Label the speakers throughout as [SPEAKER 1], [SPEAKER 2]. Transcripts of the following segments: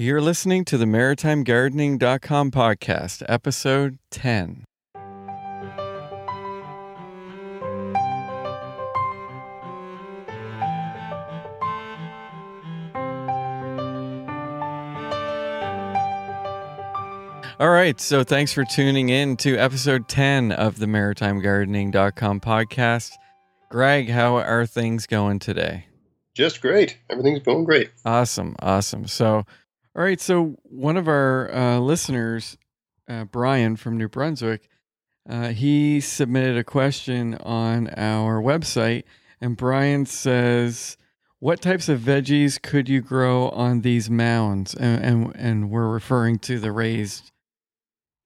[SPEAKER 1] You're listening to the MaritimeGardening.com podcast, episode 10. All right, so thanks for tuning in to episode 10 of the MaritimeGardening.com podcast. Greg, how are things going today?
[SPEAKER 2] Just great. Everything's going great.
[SPEAKER 1] Awesome, awesome. So, all right, so one of our uh, listeners, uh, Brian from New Brunswick, uh, he submitted a question on our website, and Brian says, "What types of veggies could you grow on these mounds?" And and, and we're referring to the raised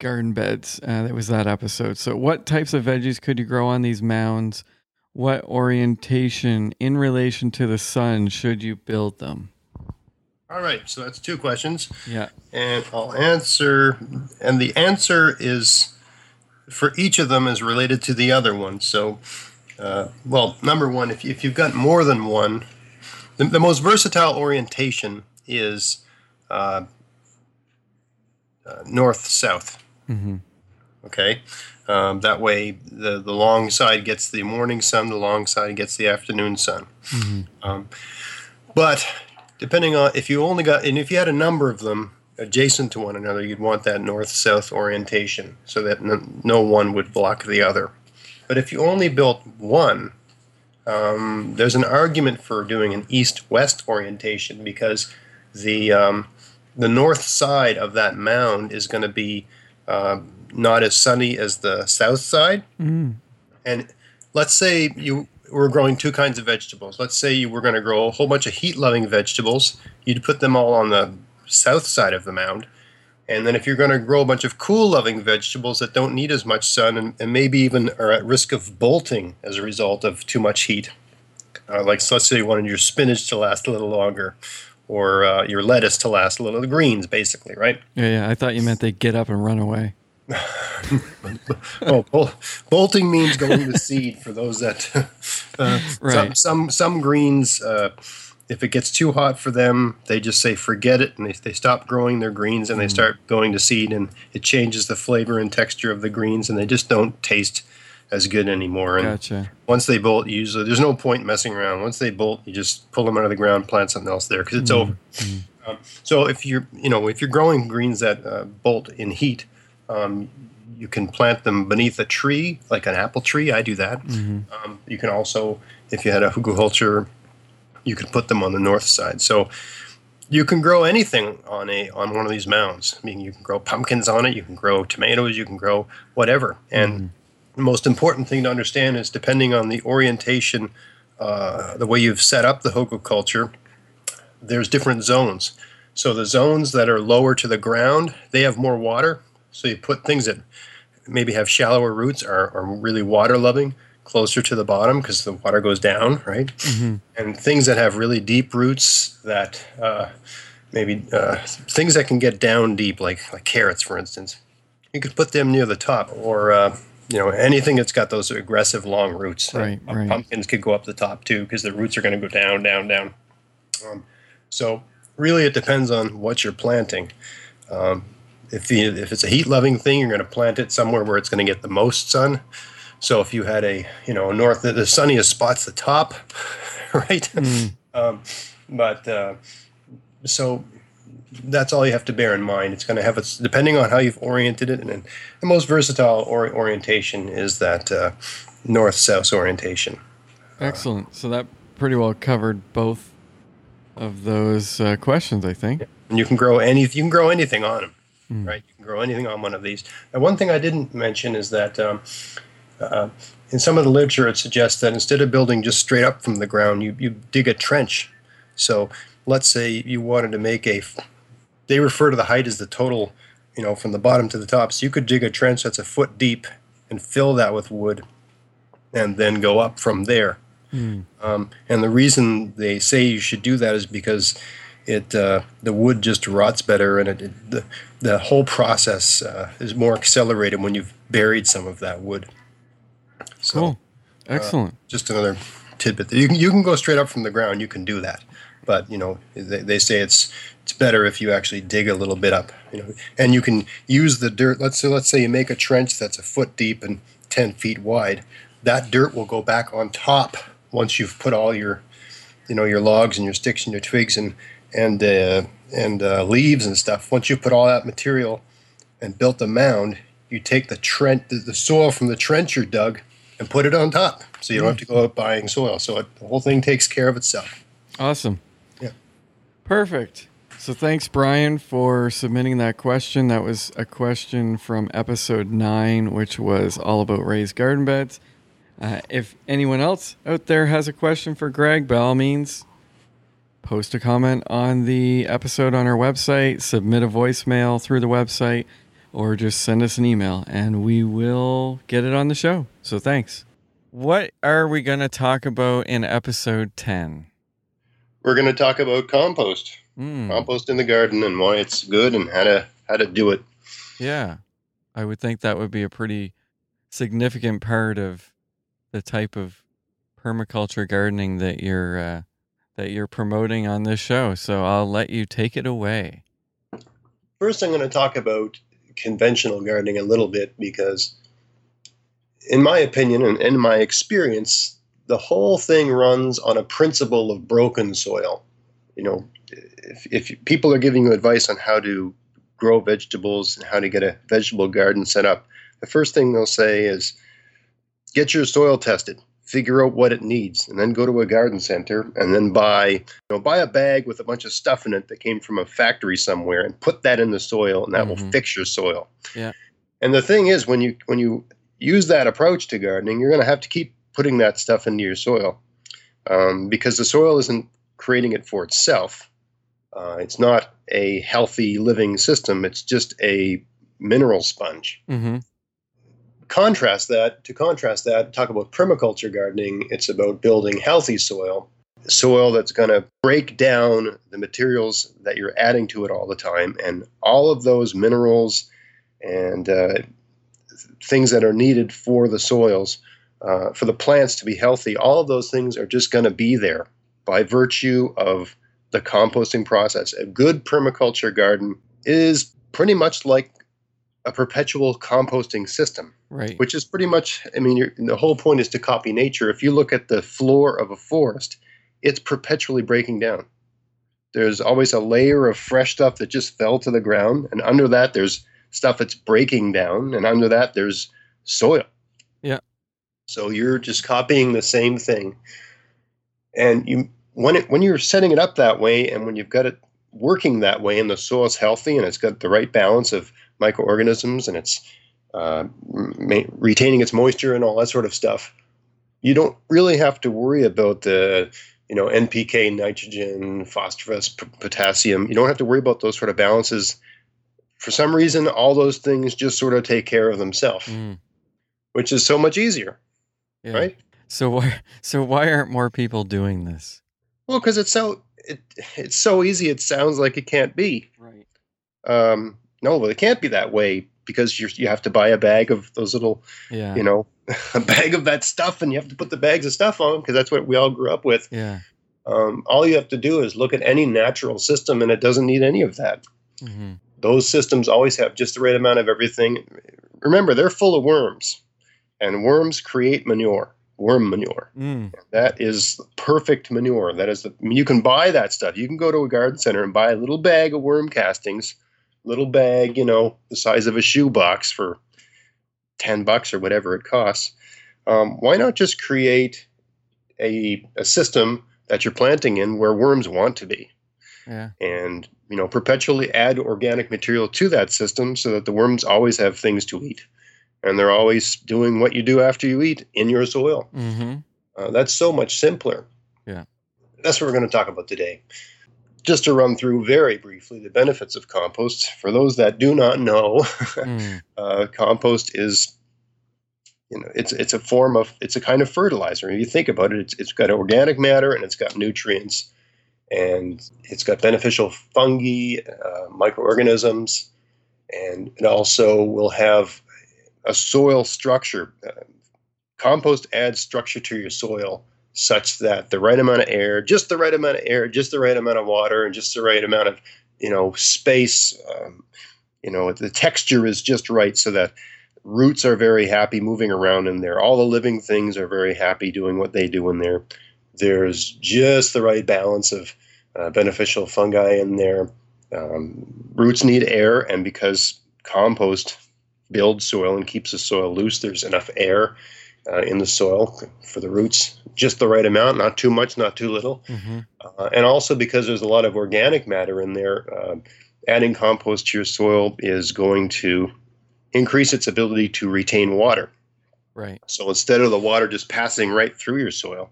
[SPEAKER 1] garden beds. Uh, that was that episode. So, what types of veggies could you grow on these mounds? What orientation in relation to the sun should you build them?
[SPEAKER 2] All right, so that's two questions.
[SPEAKER 1] Yeah.
[SPEAKER 2] And I'll answer, and the answer is for each of them is related to the other one. So, uh, well, number one, if, if you've got more than one, the, the most versatile orientation is uh, uh, north south.
[SPEAKER 1] Mm-hmm.
[SPEAKER 2] Okay. Um, that way, the, the long side gets the morning sun, the long side gets the afternoon sun.
[SPEAKER 1] Mm-hmm.
[SPEAKER 2] Um, but depending on if you only got, and if you had a number of them adjacent to one another, you'd want that north south orientation so that no, no one would block the other. But if you only built one, um, there's an argument for doing an east west orientation because the, um, the north side of that mound is going to be uh, not as sunny as the south side.
[SPEAKER 1] Mm.
[SPEAKER 2] And let's say you were growing two kinds of vegetables. Let's say you were going to grow a whole bunch of heat loving vegetables. You'd put them all on the south side of the mound. And then if you're going to grow a bunch of cool loving vegetables that don't need as much sun and, and, maybe even are at risk of bolting as a result of too much heat, uh, like so let's say you wanted your spinach to last a little longer or uh, your lettuce to last a little, the greens basically, right?
[SPEAKER 1] Yeah, yeah. I thought you meant they get up and run away.
[SPEAKER 2] oh, bol- bolting means going to seed for those that uh,
[SPEAKER 1] right.
[SPEAKER 2] some, some some greens. Uh, if it gets too hot for them, they just say forget it, and they, they stop growing their greens and they start going to seed, and it changes the flavor and texture of the greens, and they just don't taste as good anymore. And
[SPEAKER 1] Gotcha.
[SPEAKER 2] once they bolt, usually there's no point messing around. Once they bolt, you just pull them out of the ground, plant something else there because it's over. Um, so if you're you know if you're growing greens that uh, bolt in heat, um, you can plant them beneath a tree, like an apple tree. I do that. Um, you can also, if you had a hugelkultur, you could put them on the north side. So you can grow anything on a on one of these mounds. I mean, you can grow pumpkins on it. You can grow tomatoes. You can grow whatever. And the most important thing to understand is depending on the orientation, uh, the way you've set up the hugelkultur, there's different zones. So the zones that are lower to the ground, they have more water. So you put things that maybe have shallower roots or are really water loving closer to the bottom because the water goes down, right? And things that have really deep roots that uh, maybe uh, things that can get down deep, like like carrots, for instance, you could put them near the top, or uh, you know anything that's got those aggressive long roots.
[SPEAKER 1] Right,
[SPEAKER 2] Uh,
[SPEAKER 1] right.
[SPEAKER 2] Pumpkins could go up the top too because the roots are going to go down, down, down. Um, so really, it depends on what you're planting. Um, if the, if it's a heat loving thing, you're going to plant it somewhere where it's going to get the most sun. So if you had a you know north the, sunniest spot's the top, right? Um, but uh, so that's all you have to bear in mind. It's going to have its depending on how you've oriented it, and, and the most versatile or, orientation is that uh, north south orientation.
[SPEAKER 1] Excellent. So that pretty well covered both of those uh, questions, I think.
[SPEAKER 2] and you can grow any you can grow anything on them right? You can grow anything on one of these. And one thing i didn't mention is that um, uh, in some of the literature it suggests that instead of building just straight up from the ground you, you dig a trench. So let's say you wanted to make a they refer to the height as the total you know from the bottom to the top. So you could dig a trench that's a foot deep and fill that with wood and then go up from there. Um, and the reason they say you should do that is because it uh, the wood just rots better, and it, it, the the whole process uh, is more accelerated when you've buried some of that wood. So
[SPEAKER 1] Cool. Excellent.
[SPEAKER 2] just another tidbit. You can you can go straight up from the ground. You can do that, but you know they, they say it's it's better if you actually dig a little bit up. You know, and you can use the dirt. Let's say let's say you make a trench that's a foot deep and ten feet wide. That dirt will go back on top once you've put all your you know your logs and your sticks and your twigs and and uh, and uh, leaves and stuff. Once you put all that material and built a mound, you take the trench, the, the soil from the trench you dug, and put it on top. So you don't have to go out buying soil. So it, the whole thing takes care of itself.
[SPEAKER 1] Awesome.
[SPEAKER 2] Yeah.
[SPEAKER 1] Perfect. So thanks, Brian, for submitting that question. That was a question from episode nine, which was all about raised garden beds. Uh, if anyone else out there has a question for Greg, by all means, post a comment on the episode on our website, submit a voicemail through the website, or just send us an email and we will get it on the show. So thanks. What are we going to talk about in episode 10?
[SPEAKER 2] We're going to talk about compost,
[SPEAKER 1] Mm,
[SPEAKER 2] compost in the garden, and why it's good, and how to how to do it.
[SPEAKER 1] yeah. I would think that would be a pretty significant part of the type of permaculture gardening that you're uh, that you're promoting on this show. So I'll let you take it away.
[SPEAKER 2] First, I'm going to talk about conventional gardening a little bit because, in my opinion and in my experience, the whole thing runs on a principle of broken soil. You know, if, if people are giving you advice on how to grow vegetables and how to get a vegetable garden set up, the first thing they'll say is get your soil tested figure out what it needs and then go to a garden center and then buy you know buy a bag with a bunch of stuff in it that came from a factory somewhere and put that in the soil and that will
[SPEAKER 1] Mhm.
[SPEAKER 2] fix your soil
[SPEAKER 1] Yeah.
[SPEAKER 2] and the thing is when you when you use that approach to gardening you're going to have to keep putting that stuff into your soil um, because the soil isn't creating it for itself uh, it's not a healthy living system it's just a mineral sponge
[SPEAKER 1] Mm-hmm.
[SPEAKER 2] Contrast that to contrast that talk about permaculture gardening it's about building healthy soil soil that's going to break down the materials that you're adding to it all the time and all of those minerals and uh, things that are needed for the soils uh, for the plants to be healthy all of those things are just going to be there by virtue of the composting process. A good permaculture garden is pretty much like a perpetual composting system
[SPEAKER 1] Right.
[SPEAKER 2] which is pretty much i mean you're, the whole point is to copy nature if you look at the floor of a forest it's perpetually breaking down there's always a layer of fresh stuff that just fell to the ground and under that there's stuff that's breaking down and under that there's soil
[SPEAKER 1] Yeah.
[SPEAKER 2] so you're just copying the same thing and you when it when you're setting it up that way and when you've got it working that way and the soil's healthy and it's got the right balance of microorganisms and it's uh, ma- retaining its moisture and all that sort of stuff, you don't really have to worry about the you know NPK, nitrogen, phosphorus, p- potassium. You don't have to worry about those sort of balances. For some reason, all those things just sort of take care of themselves,
[SPEAKER 1] Mm,
[SPEAKER 2] which is so much easier,
[SPEAKER 1] yeah.
[SPEAKER 2] right?
[SPEAKER 1] So why so why aren't more people doing this?
[SPEAKER 2] Well, because it's so it, it's so easy. It sounds like it can't be.
[SPEAKER 1] Right.
[SPEAKER 2] Um, no, well, it can't be that way because you you have to buy a bag of those little
[SPEAKER 1] Yeah.
[SPEAKER 2] you know, a bag of that stuff, and you have to put the bags of stuff on because that's what we all grew up with.
[SPEAKER 1] Yeah.
[SPEAKER 2] Um, all you have to do is look at any natural system, and it doesn't need any of that.
[SPEAKER 1] hmm
[SPEAKER 2] Those systems always have just the right amount of everything. Remember, they're full of worms, and worms create manure, worm manure.
[SPEAKER 1] Mm.
[SPEAKER 2] That is perfect manure. That is the. I mean, you can buy that stuff. You can go to a garden center and buy a little bag of worm castings, little bag, you know, the size of a shoebox for ten bucks or whatever it costs. Um, why not just create a a system that you're planting in where worms want to be,
[SPEAKER 1] Yeah.
[SPEAKER 2] and you know, perpetually add organic material to that system so that the worms always have things to eat, and they're always doing what you do after you eat in your soil.
[SPEAKER 1] Mm-hmm.
[SPEAKER 2] Uh, that's so much simpler.
[SPEAKER 1] Yeah.
[SPEAKER 2] That's what we're going to talk about today. Just to run through very briefly the benefits of compost. For those that do not know,
[SPEAKER 1] Mm.
[SPEAKER 2] uh, compost is, you know, it's it's a form of it's a kind of fertilizer. If you think about it, it's it's got organic matter and it's got nutrients, and it's got beneficial fungi, uh, microorganisms, and it also will have a soil structure. Uh, compost adds structure to your soil such that the right amount of air, just the right amount of air, just the right amount of water, and just the right amount of you know space. Um, you know, the texture is just right so that roots are very happy moving around in there. All the living things are very happy doing what they do in there. There's just the right balance of uh, beneficial fungi in there. Um, roots need air, and because compost builds soil and keeps the soil loose, there's enough air uh, in the soil for the roots, just the right amount, not too much, not too little. Mm-hmm. Uh, and also because there's a lot of organic matter in there, uh, adding compost to your soil is going to increase its ability to retain water.
[SPEAKER 1] Right.
[SPEAKER 2] So instead of the water just passing right through your soil,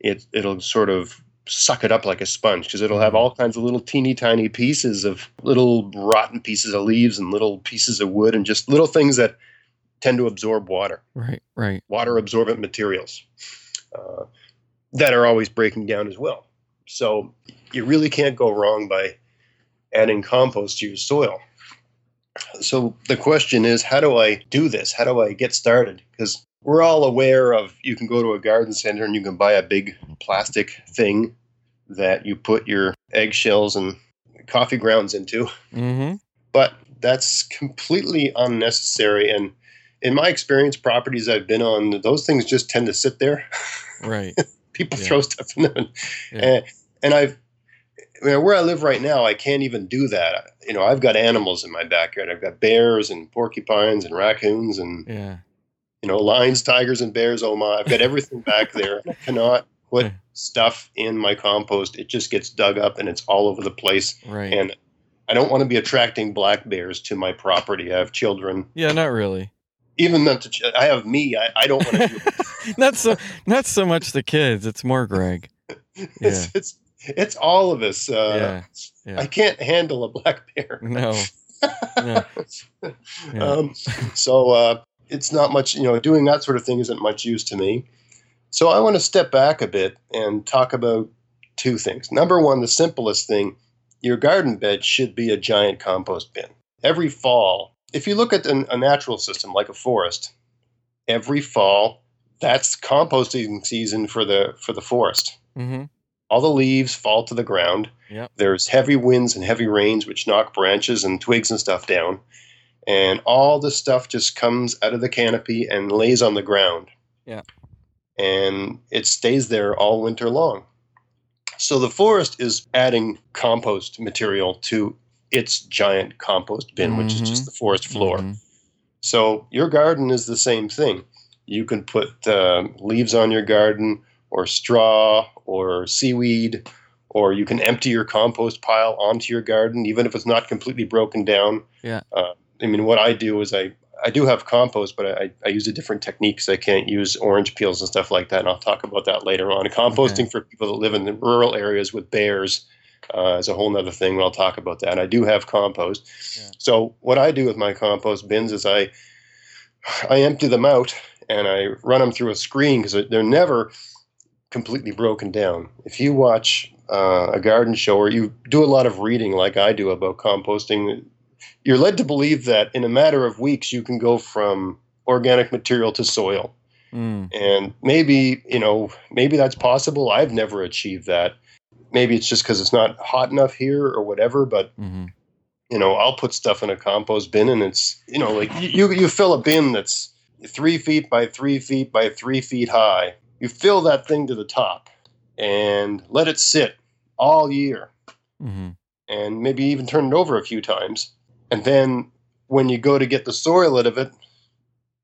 [SPEAKER 2] it it'll sort of suck it up like a sponge because it'll have mm-hmm. all kinds of little teeny tiny pieces of little rotten pieces of leaves and little pieces of wood and just little things that tend to absorb water.
[SPEAKER 1] Right, right.
[SPEAKER 2] Water absorbent materials uh, that are always breaking down as well. So you really can't go wrong by adding compost to your soil. So the question is, how do I do this? How do I get started? Because we're all aware of you can go to a garden center and you can buy a big plastic thing that you put your eggshells and coffee grounds into.
[SPEAKER 1] Mm-hmm.
[SPEAKER 2] But that's completely unnecessary. And in my experience, properties I've been on, those things just tend to sit there.
[SPEAKER 1] Right.
[SPEAKER 2] People yeah. throw stuff in them. Yeah. And, and I've I mean, where I live right now, I can't even do that. You know, I've got animals in my backyard. I've got bears and porcupines and raccoons and
[SPEAKER 1] yeah.
[SPEAKER 2] you know, lions, tigers, and bears. Oh my! I've got everything back there. I cannot put stuff in my compost. It just gets dug up and it's all over the place.
[SPEAKER 1] Right.
[SPEAKER 2] And I don't want to be attracting black bears to my property. I have children.
[SPEAKER 1] Yeah, not really.
[SPEAKER 2] Even not to, I have me. I, I don't want to.
[SPEAKER 1] Do not so. Not so much the kids. It's more Greg.
[SPEAKER 2] Yeah. it's, it's it's all of us. Uh, yeah, yeah. I can't handle a black bear.
[SPEAKER 1] No. no.
[SPEAKER 2] Yeah. Um, so uh, it's not much, you know, doing that sort of thing isn't much use to me. So I want to step back a bit and talk about two things. Number one, the simplest thing your garden bed should be a giant compost bin. Every fall, if you look at a natural system like a forest, every fall, that's composting season for the for the forest.
[SPEAKER 1] Mm-hmm
[SPEAKER 2] all the leaves fall to the ground.
[SPEAKER 1] Yep.
[SPEAKER 2] There's heavy winds and heavy rains which knock branches and twigs and stuff down. And all the stuff just comes out of the canopy and lays on the ground.
[SPEAKER 1] Yeah.
[SPEAKER 2] And it stays there all winter long. So the forest is adding compost material to its giant compost bin, mm-hmm. which is just mm-hmm. the forest floor. Mm-hmm. So your garden is the same thing. You can put uh, leaves on your garden or straw or seaweed, or you can empty your compost pile onto your garden, even if it's not completely broken down.
[SPEAKER 1] Yeah.
[SPEAKER 2] Uh, I mean, what I do is I, I do have compost, but I, I use a different technique because I can't use orange peels and stuff like that. And I'll talk about that later on. Composting okay. for people that live in the rural areas with bears uh, is a whole other thing. I'll talk about that. I do have compost. Yeah. So what I do with my compost bins is I I empty them out and I run them through a screen because they're never completely broken down. If you watch uh, a garden show or you do a lot of reading like I do about composting, you're led to believe that in a matter of weeks you can go from organic material to soil.
[SPEAKER 1] Mm.
[SPEAKER 2] And maybe, you know, maybe that's possible. I've never achieved that. Maybe it's just because it's not hot enough here or whatever, but.
[SPEAKER 1] Mm-hmm.
[SPEAKER 2] You know, I'll put stuff in a compost bin, and it's you know like you you fill a bin that's three feet by three feet by three feet high, you fill that thing to the top and let it sit all year
[SPEAKER 1] mm-hmm.
[SPEAKER 2] and maybe even turn it over a few times. And then when you go to get the soil out of it,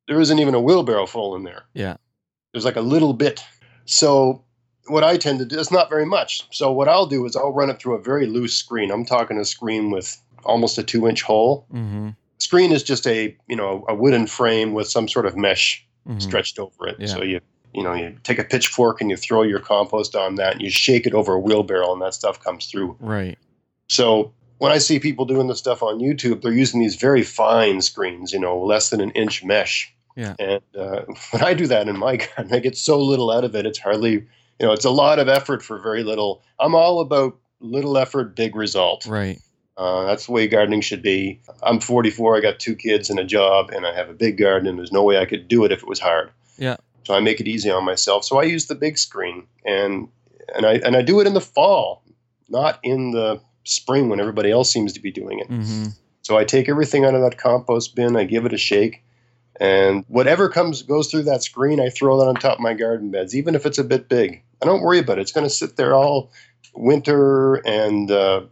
[SPEAKER 2] there isn't even a wheelbarrow full in there.
[SPEAKER 1] Yeah.
[SPEAKER 2] There's like a little bit. So what I tend to do is not very much. So what I'll do is I'll run it through a very loose screen. I'm talking a screen with almost a two inch hole.
[SPEAKER 1] Mm-hmm.
[SPEAKER 2] Screen is just a you know a wooden frame with some sort of mesh
[SPEAKER 1] mm-hmm.
[SPEAKER 2] stretched over it.
[SPEAKER 1] Yeah.
[SPEAKER 2] So you you know, you take a pitchfork and you throw your compost on that and you shake it over a wheelbarrow and that stuff comes through.
[SPEAKER 1] Right.
[SPEAKER 2] So when I see people doing this stuff on YouTube, they're using these very fine screens, you know, less than an inch mesh.
[SPEAKER 1] Yeah.
[SPEAKER 2] And uh, when I do that in my garden, I get so little out of it. It's hardly, you know, it's a lot of effort for very little. I'm all about little effort, big result.
[SPEAKER 1] Right.
[SPEAKER 2] Uh, that's the way gardening should be. I'm 44. I got two kids and a job, and I have a big garden, and there's no way I could do it if it was hard.
[SPEAKER 1] Yeah
[SPEAKER 2] So I make it easy on myself. So I use the big screen, and and I and I do it in the fall, not in the spring when everybody else seems to be doing it.
[SPEAKER 1] Mm-hmm.
[SPEAKER 2] So I take everything out of that compost bin, I give it a shake, and whatever comes goes through that screen, I throw that on top of my garden beds, even if it's a bit big. I don't worry about it. It's going to sit there all winter, and uh,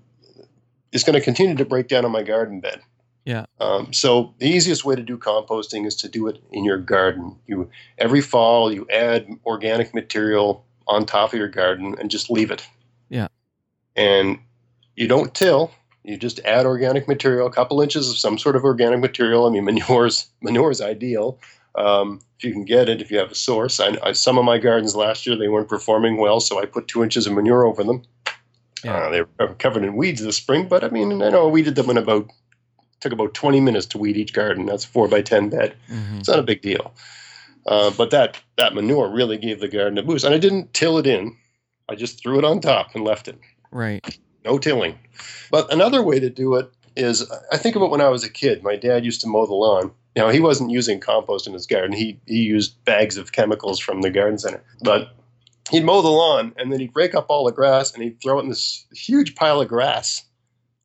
[SPEAKER 2] it's going to continue to break down on my garden bed.
[SPEAKER 1] Yeah.
[SPEAKER 2] Um, so the easiest way to do composting is to do it in your garden. You every fall you add organic material on top of your garden and just leave it.
[SPEAKER 1] Yeah.
[SPEAKER 2] And you don't till. You just add organic material, a couple inches of some sort of organic material. I mean, manure's manure is ideal um, if you can get it. If you have a source, I, I, some of my gardens last year they weren't performing well, so I put two inches of manure over them.
[SPEAKER 1] Yeah.
[SPEAKER 2] Uh, they were covered in weeds this spring, but I mean, I know I weeded them in about took about 20 minutes to weed each garden. That's a four by 10 bed.
[SPEAKER 1] Mm-hmm.
[SPEAKER 2] It's not a big deal. Uh, but that that manure really gave the garden a boost, and I didn't till it in. I just threw it on top and left it.
[SPEAKER 1] Right.
[SPEAKER 2] No tilling. But another way to do it is I think of it when I was a kid. My dad used to mow the lawn. Now he wasn't using compost in his garden. He he used bags of chemicals from the garden center. But he'd mow the lawn and then he'd rake up all the grass and he'd throw it in this huge pile of grass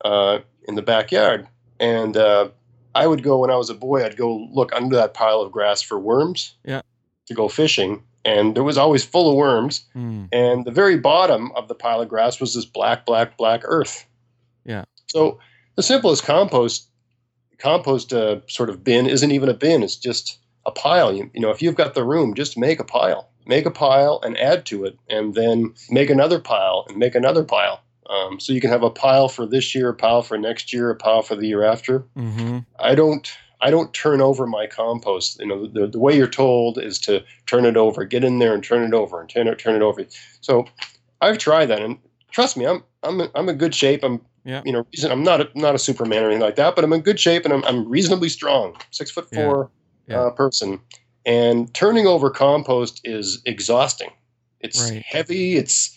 [SPEAKER 2] uh, in the backyard. And uh, I would go when I was a boy. I'd go look under that pile of grass for worms.
[SPEAKER 1] Yeah.
[SPEAKER 2] To go fishing, and it was always full of worms.
[SPEAKER 1] Mm.
[SPEAKER 2] And the very bottom of the pile of grass was this black, black, black earth.
[SPEAKER 1] Yeah.
[SPEAKER 2] So the simplest compost compost uh, sort of bin isn't even a bin; it's just a pile. You, you know, if you've got the room, just make a pile. Make a pile and add to it, and then make another pile and make another pile. Um, so you can have a pile for this year, a pile for next year, a pile for the year after.
[SPEAKER 1] Mm-hmm.
[SPEAKER 2] I don't I don't turn over my compost. You know, the, the way you're told is to turn it over, get in there and turn it over and turn it turn it over. So I've tried that, and trust me, I'm I'm a, I'm in good shape. I'm
[SPEAKER 1] Yeah.
[SPEAKER 2] you know reason- I'm not a, not a Superman or anything like that, but I'm in good shape and I'm I'm reasonably strong, six foot
[SPEAKER 1] Yeah.
[SPEAKER 2] four
[SPEAKER 1] Yeah.
[SPEAKER 2] Uh, person, and turning over compost is exhausting. It's
[SPEAKER 1] Right.
[SPEAKER 2] heavy. It's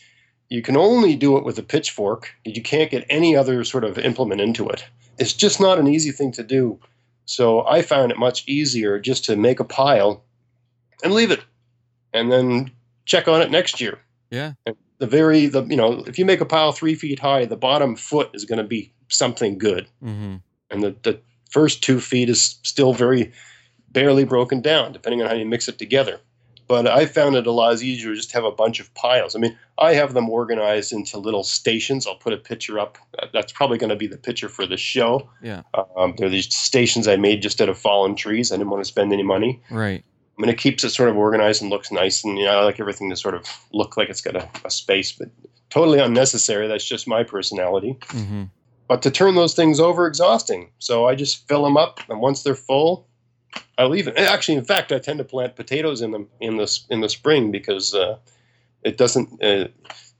[SPEAKER 2] you can only do it with a pitchfork. You can't get any other sort of implement into it. It's just not an easy thing to do. So I found it much easier just to make a pile and leave it, and then check on it next year.
[SPEAKER 1] Yeah.
[SPEAKER 2] The very the you know if you make a pile three feet high, the bottom foot is going to be something good,
[SPEAKER 1] Mm-hmm.
[SPEAKER 2] and the the first two feet is still very barely broken down, depending on how you mix it together. But I found it a lot easier just to just have a bunch of piles. I mean, I have them organized into little stations. I'll put a picture up. That's probably going to be the picture for the show.
[SPEAKER 1] Yeah.
[SPEAKER 2] Um, they're these stations I made just out of fallen trees. I didn't want to spend any money.
[SPEAKER 1] Right.
[SPEAKER 2] I mean, it keeps it sort of organized and looks nice. And you know, I like everything to sort of look like it's got a, a space, but totally unnecessary. That's just my personality.
[SPEAKER 1] Mm-hmm.
[SPEAKER 2] But to turn those things over, exhausting. So I just fill them up, and once they're full, I leave it. Actually, in fact, I tend to plant potatoes in them in the in the spring because uh, it doesn't. Uh,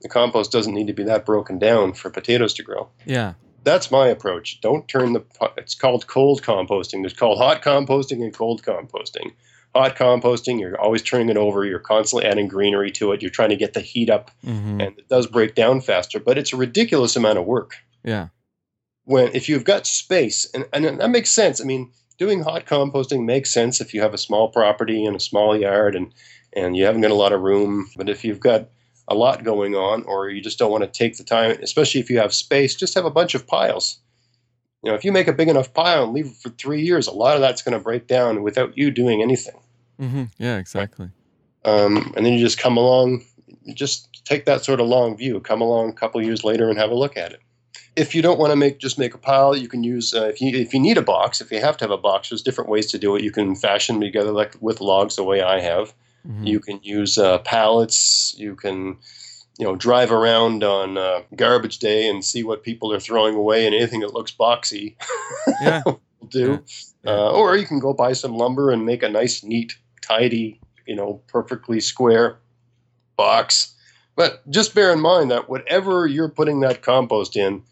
[SPEAKER 2] the compost doesn't need to be that broken down for potatoes to grow.
[SPEAKER 1] Yeah.
[SPEAKER 2] That's my approach. Don't turn the. It's called cold composting. There's called hot composting and cold composting. Hot composting, you're always turning it over. You're constantly adding greenery to it. You're trying to get the heat up,
[SPEAKER 1] Mm-hmm.
[SPEAKER 2] and it does break down faster. But it's a ridiculous amount of work
[SPEAKER 1] Yeah.
[SPEAKER 2] when if you've got space and, and that makes sense i mean doing hot composting makes sense if you have a small property and a small yard and and you haven't got a lot of room but if you've got a lot going on or you just don't want to take the time especially if you have space just have a bunch of piles you know if you make a big enough pile and leave it for three years a lot of that's going to break down without you doing anything
[SPEAKER 1] Mm-hmm. Yeah. Exactly.
[SPEAKER 2] um, and then you just come along just take that sort of long view come along a couple years later and have a look at it if you don't want to make just make a pile you can use uh, if you if you need a box if you have to have a box there's different ways to do it you can fashion them together like with logs the way i have
[SPEAKER 1] Mhm.
[SPEAKER 2] you can use uh, pallets you can you know drive around on uh, garbage day and see what people are throwing away and anything that looks boxy
[SPEAKER 1] Yeah.
[SPEAKER 2] will do
[SPEAKER 1] Yeah.
[SPEAKER 2] uh, or you can go buy some lumber and make a nice, neat, tidy, you know, perfectly square box. But just bear in mind that whatever you're putting that compost in,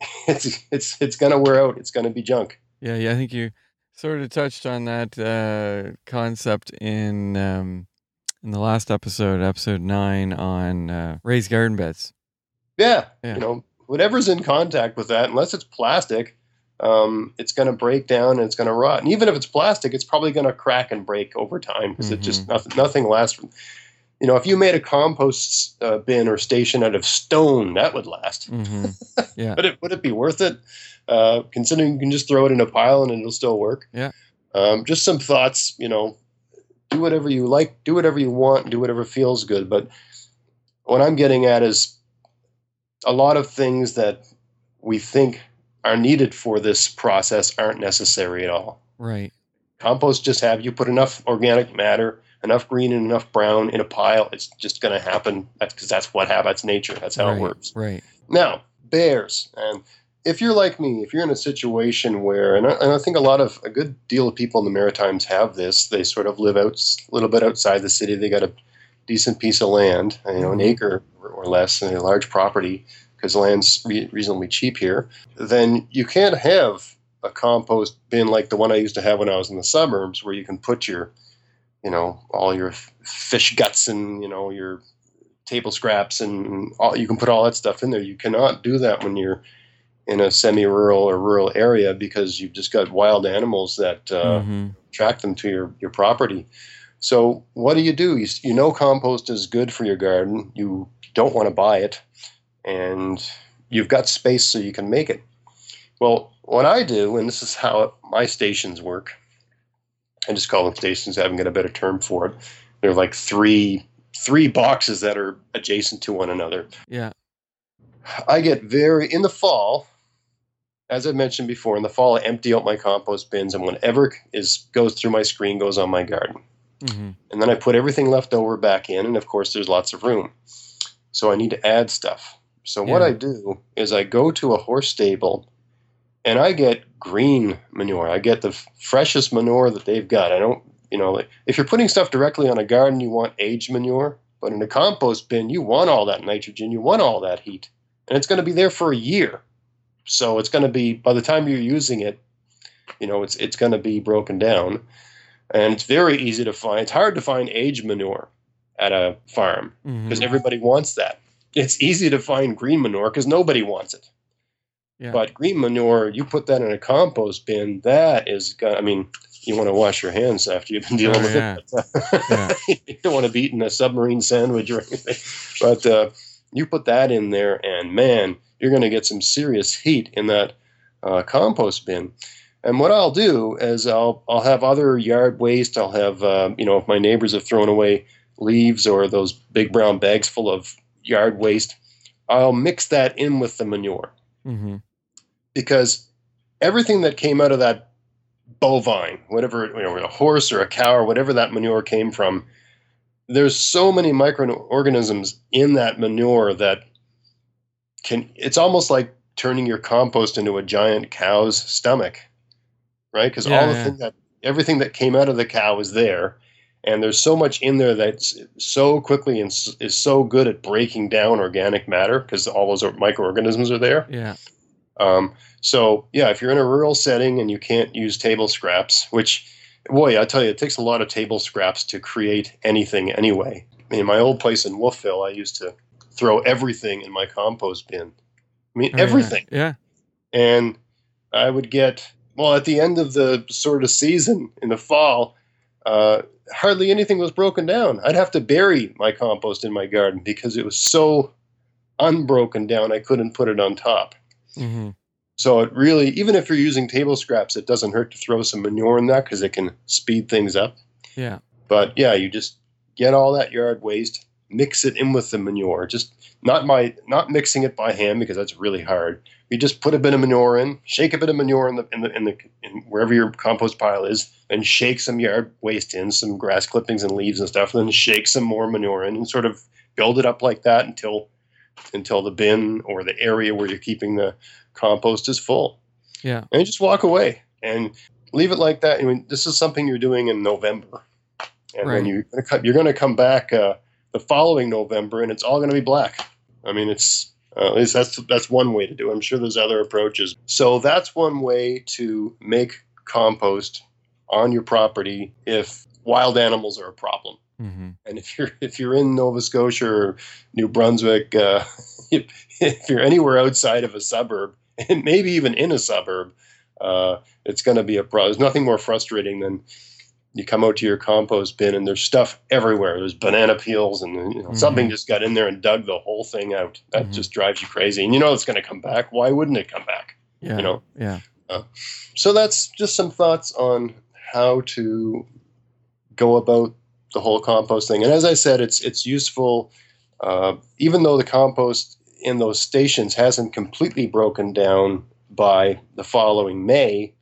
[SPEAKER 2] it's it's it's gonna wear out. It's gonna be junk.
[SPEAKER 1] Yeah, yeah, I think you sort of touched on that uh, concept in um, in the last episode, episode nine, on uh, raised garden beds.
[SPEAKER 2] Yeah,
[SPEAKER 1] Yeah.
[SPEAKER 2] you know, whatever's in contact with that, unless it's plastic, um, it's going to break down and it's going to rot. And even if it's plastic, it's probably going to crack and break over time because it just
[SPEAKER 1] Mhm.
[SPEAKER 2] nothing, nothing lasts. You know, if you made a compost uh, bin or station out of stone, that would last.
[SPEAKER 1] hmm Yeah.
[SPEAKER 2] Would it would it be worth it? Uh, considering you can just throw it in a pile and it'll still work.
[SPEAKER 1] Yeah.
[SPEAKER 2] Um, just some thoughts. You know, do whatever you like, do whatever you want, do whatever feels good. But what I'm getting at is a lot of things that we think are needed for this process aren't necessary at all.
[SPEAKER 1] Right.
[SPEAKER 2] Compost just have you put enough organic matter, enough green and enough brown in a pile. It's just going to happen. That's because that's what happens. That's nature. That's how
[SPEAKER 1] right.
[SPEAKER 2] it works.
[SPEAKER 1] Right.
[SPEAKER 2] Now, bears. And if you're like me, if you're in a situation where, and I, and I think a lot of, a good deal of people in the Maritimes have this, they sort of live out a little bit outside the city. They got a decent piece of land, you know, an
[SPEAKER 1] Mhm.
[SPEAKER 2] acre or, or less, and a large property because land's re- reasonably cheap here. Then you can't have a compost bin like the one I used to have when I was in the suburbs, where you can put your, you know, all your fish guts and you know your table scraps and all, you can put all that stuff in there. You cannot do that when you're in a semi-rural or rural area because you've just got wild animals that uh,
[SPEAKER 1] Mhm.
[SPEAKER 2] attract them to your, your property. So what do you do? You, you know compost is good for your garden. You don't want to buy it, and you've got space so you can make it. Well, what I do, and this is how my stations work, I just call them stations. I haven't got a better term for it. They're like three three boxes that are adjacent to one another.
[SPEAKER 1] Yeah.
[SPEAKER 2] I get very in the fall, as I mentioned before. In the fall, I empty out my compost bins, and whatever is goes through my screen goes on my garden.
[SPEAKER 1] hmm
[SPEAKER 2] And then I put everything left over back in, and of course, there's lots of room. So I need to add stuff. So what I do is I go to a horse stable, and I get green manure. I get the freshest manure that they've got. I don't, you know, like, if you're putting stuff directly on a garden, you want aged manure. But in a compost bin, you want all that nitrogen, you want all that heat, and it's going to be there for a year. So it's going to be by the time you're using it, you know, it's it's going to be broken down, and it's very easy to find. It's hard to find aged manure at a farm because mm-hmm. everybody wants that. It's easy to find green manure because nobody wants it.
[SPEAKER 1] Yeah.
[SPEAKER 2] But green manure, you put that in a compost bin, that is, I mean, you want to wash your hands after you've been dealing
[SPEAKER 1] Oh,
[SPEAKER 2] with
[SPEAKER 1] yeah.
[SPEAKER 2] it.
[SPEAKER 1] Yeah.
[SPEAKER 2] you don't want to be eating a submarine sandwich or anything. But uh, you put that in there, and man, you're going to get some serious heat in that uh, compost bin. And what I'll do is I'll I'll have other yard waste. I'll have uh, you know if my neighbors have thrown away leaves or those big brown bags full of yard waste, I'll mix that in with the manure
[SPEAKER 1] hmm
[SPEAKER 2] because everything that came out of that bovine, whatever you know, a horse or a cow or whatever that manure came from, there's so many microorganisms in that manure that can. It's almost like turning your compost into a giant cow's stomach, right? Because
[SPEAKER 1] Yeah,
[SPEAKER 2] all the
[SPEAKER 1] yeah.
[SPEAKER 2] thing that everything that came out of the cow is there. And there's so much in there that's so quickly and is so good at breaking down organic matter because all those microorganisms are there.
[SPEAKER 1] Yeah.
[SPEAKER 2] Um, so yeah, if you're in a rural setting and you can't use table scraps, which boy, I tell you, it takes a lot of table scraps to create anything anyway. In my old place in Wolfville, I used to throw everything in my compost bin. I mean,
[SPEAKER 1] Oh, yeah.
[SPEAKER 2] everything.
[SPEAKER 1] Yeah.
[SPEAKER 2] And I would get well at the end of the sort of season in the fall. Uh, hardly anything was broken down. I'd have to bury my compost in my garden because it was so unbroken down. I couldn't put it on top.
[SPEAKER 1] Hmm
[SPEAKER 2] So it really, even if you're using table scraps, it doesn't hurt to throw some manure in that because it can speed things up.
[SPEAKER 1] Yeah.
[SPEAKER 2] But yeah, you just get all that yard waste, mix it in with the manure. Just not my not mixing it by hand because that's really hard. You just put a bit of manure in, shake a bit of manure in the in the in the in wherever your compost pile is, and shake some yard waste in, some grass clippings and leaves and stuff, and then shake some more manure in, and sort of build it up like that until until the bin or the area where you're keeping the compost is full
[SPEAKER 1] Yeah.
[SPEAKER 2] and just walk away and leave it like that. I mean, this is something you're doing in November, and
[SPEAKER 1] Right.
[SPEAKER 2] then you're gonna come, you're going to come back uh, the following November, and it's all going to be black. I mean, it's uh, at least that's that's one way to do. it. I'm sure there's other approaches. So that's one way to make compost on your property if wild animals are a problem.
[SPEAKER 1] Hmm
[SPEAKER 2] And if you're if you're in Nova Scotia or New Brunswick, uh, if, if you're anywhere outside of a suburb, and maybe even in a suburb, uh, it's going to be a problem. There's nothing more frustrating than you come out to your compost bin and there's stuff everywhere. There's banana peels and you know, mm-hmm. something just got in there and dug the whole thing out. That mm-hmm. just drives you crazy. And you know it's going to come back. Why wouldn't it come back?
[SPEAKER 1] Yeah.
[SPEAKER 2] You know.
[SPEAKER 1] Yeah. Uh,
[SPEAKER 2] so that's just some thoughts on how to go about the whole compost thing. And as I said, it's it's useful, uh, even though the compost in those stations hasn't completely broken down by the following May.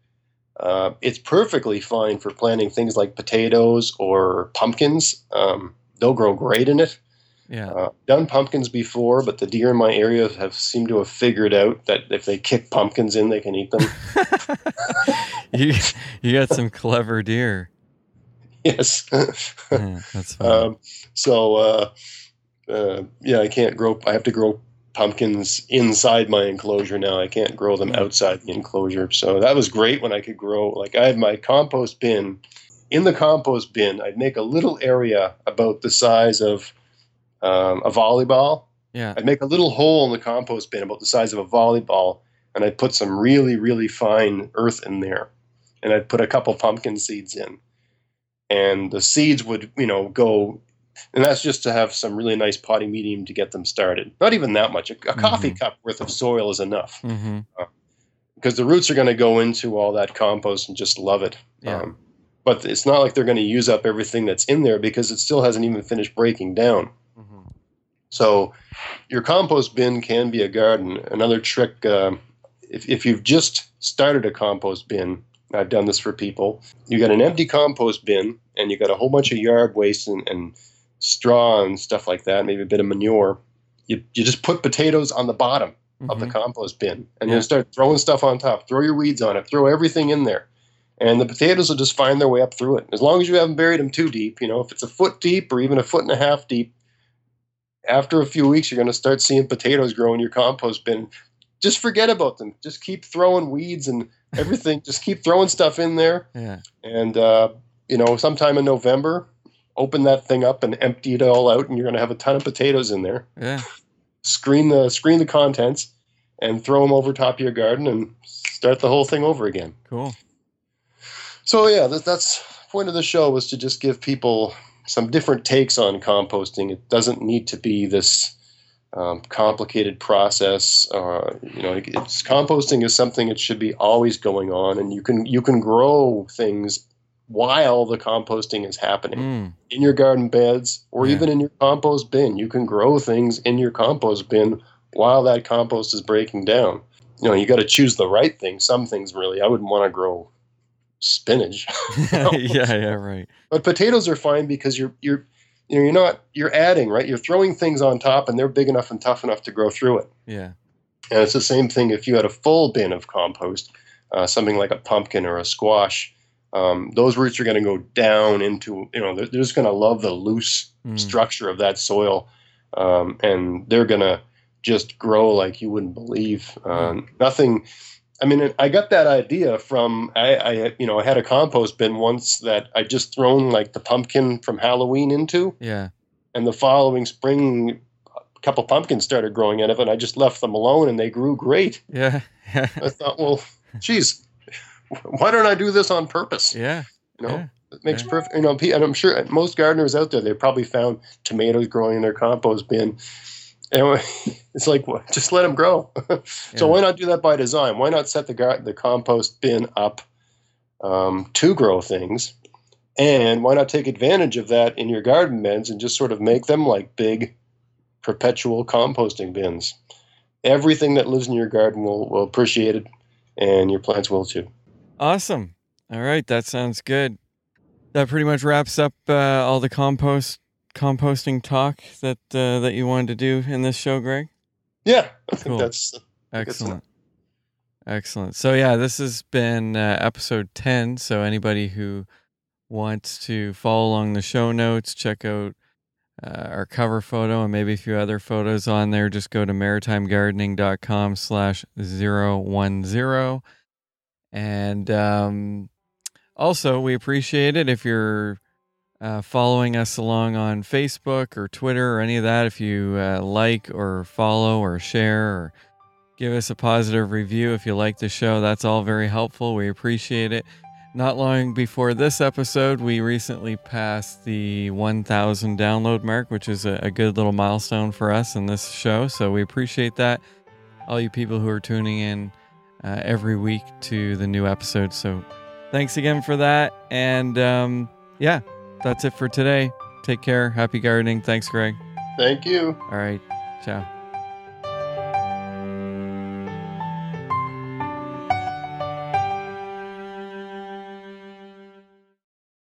[SPEAKER 2] Uh, it's perfectly fine for planting things like potatoes or pumpkins. Um, they'll grow great in it.
[SPEAKER 1] Yeah. Uh,
[SPEAKER 2] done pumpkins before, but the deer in my area have seemed to have figured out that if they kick pumpkins in, they can eat them.
[SPEAKER 1] you you got some clever deer.
[SPEAKER 2] Yes.
[SPEAKER 1] yeah, that's. Um,
[SPEAKER 2] so uh, uh, yeah, I can't grow. I have to grow pumpkins inside my enclosure now. I can't grow them outside the enclosure. So that was great when I could grow. Like I have my compost bin. In the compost bin, I'd make a little area about the size of um, a volleyball.
[SPEAKER 1] Yeah.
[SPEAKER 2] I'd make a little hole in the compost bin about the size of a volleyball, and I'd put some really, really fine earth in there, and I'd put a couple pumpkin seeds in, and the seeds would, you know, go, and that's just to have some really nice potting medium to get them started. Not even that much. A, a mm-hmm. coffee cup worth of soil is enough.
[SPEAKER 1] Mm-hmm. Uh,
[SPEAKER 2] because the roots are going to go into all that compost and just love it.
[SPEAKER 1] Yeah. Um,
[SPEAKER 2] but it's not like they're going to use up everything that's in there because it still hasn't even finished breaking down. So your compost bin can be a garden. Another trick, uh, if, if you've just started a compost bin, I've done this for people. You got an empty compost bin and you got a whole bunch of yard waste and, and straw and stuff like that, maybe a bit of manure. You, you just put potatoes on the bottom mm-hmm. of the mm-hmm. compost bin and yeah. you start throwing stuff on top. Throw your weeds on it, throw everything in there. And the potatoes will just find their way up through it. As long as you haven't buried them too deep, you know, if it's a foot deep or even a foot and a half deep, after a few weeks, you're going to start seeing potatoes grow in your compost bin. Just forget about them. Just keep throwing weeds and everything. just keep throwing stuff in there.
[SPEAKER 1] Yeah.
[SPEAKER 2] And, uh, you know, sometime in November, open that thing up and empty it all out, and you're going to have a ton of potatoes in there.
[SPEAKER 1] Yeah.
[SPEAKER 2] Screen the screen the contents, and throw them over top of your garden, and start the whole thing over again.
[SPEAKER 1] Cool.
[SPEAKER 2] So yeah, that, that's point of the show was to just give people some different takes on composting. It doesn't need to be this um, complicated process. Uh, you know, it's, composting is something that should be always going on, and you can you can grow things while the composting is happening
[SPEAKER 1] mm.
[SPEAKER 2] in your garden beds or yeah. even in your compost bin. You can grow things in your compost bin while that compost is breaking down. You know, you got to choose the right thing. Some things really, I wouldn't want to grow spinach.
[SPEAKER 1] yeah, yeah, right.
[SPEAKER 2] But potatoes are fine because you're you're you know you're not you're adding right. You're throwing things on top, and they're big enough and tough enough to grow through it.
[SPEAKER 1] Yeah.
[SPEAKER 2] And it's the same thing if you had a full bin of compost, uh, something like a pumpkin or a squash. Um, those roots are going to go down into you know they're, they're just going to love the loose mm. structure of that soil, um, and they're going to just grow like you wouldn't believe. Uh, nothing I mean, I got that idea from I, I, you know, I had a compost bin once that I just thrown like the pumpkin from Halloween into.
[SPEAKER 1] Yeah.
[SPEAKER 2] And the following spring, a couple pumpkins started growing out of it. And I just left them alone, and they grew great.
[SPEAKER 1] Yeah.
[SPEAKER 2] I thought, well, geez, why don't I do this on purpose?
[SPEAKER 1] Yeah.
[SPEAKER 2] You know,
[SPEAKER 1] yeah.
[SPEAKER 2] it makes yeah. perfect. You know, and I'm sure most gardeners out there they probably found tomatoes growing in their compost bin and it's like, well, just let them grow. so yeah. why not do that by design? Why not set the gar- the compost bin up um, to grow things? And why not take advantage of that in your garden beds and just sort of make them like big perpetual composting bins? Everything that lives in your garden will, will appreciate it, and your plants will too.
[SPEAKER 1] Awesome. All right, that sounds good. That pretty much wraps up uh, all the compost composting talk that uh, that you wanted to do in this show, Greg?
[SPEAKER 2] Yeah, I think cool. that's
[SPEAKER 1] excellent. Excellent. So yeah, this has been uh, episode ten. So anybody who wants to follow along the show notes, check out uh, our cover photo and maybe a few other photos on there. Just go to maritimegardening.com slash zero one zero. And um, also, we appreciate it if you're uh, following us along on Facebook or Twitter or any of that. If you uh, like or follow or share or give us a positive review if you like the show. That's all very helpful. We appreciate it. Not long before this episode, we recently passed the 1,000 download mark, which is a, a, good little milestone for us in this show. So we appreciate that. All you people who are tuning in uh, every week to the new episode. So thanks again for that. And um, yeah, that's it for today. Take care. Happy gardening. Thanks, Greg.
[SPEAKER 2] Thank you.
[SPEAKER 1] All right. Ciao.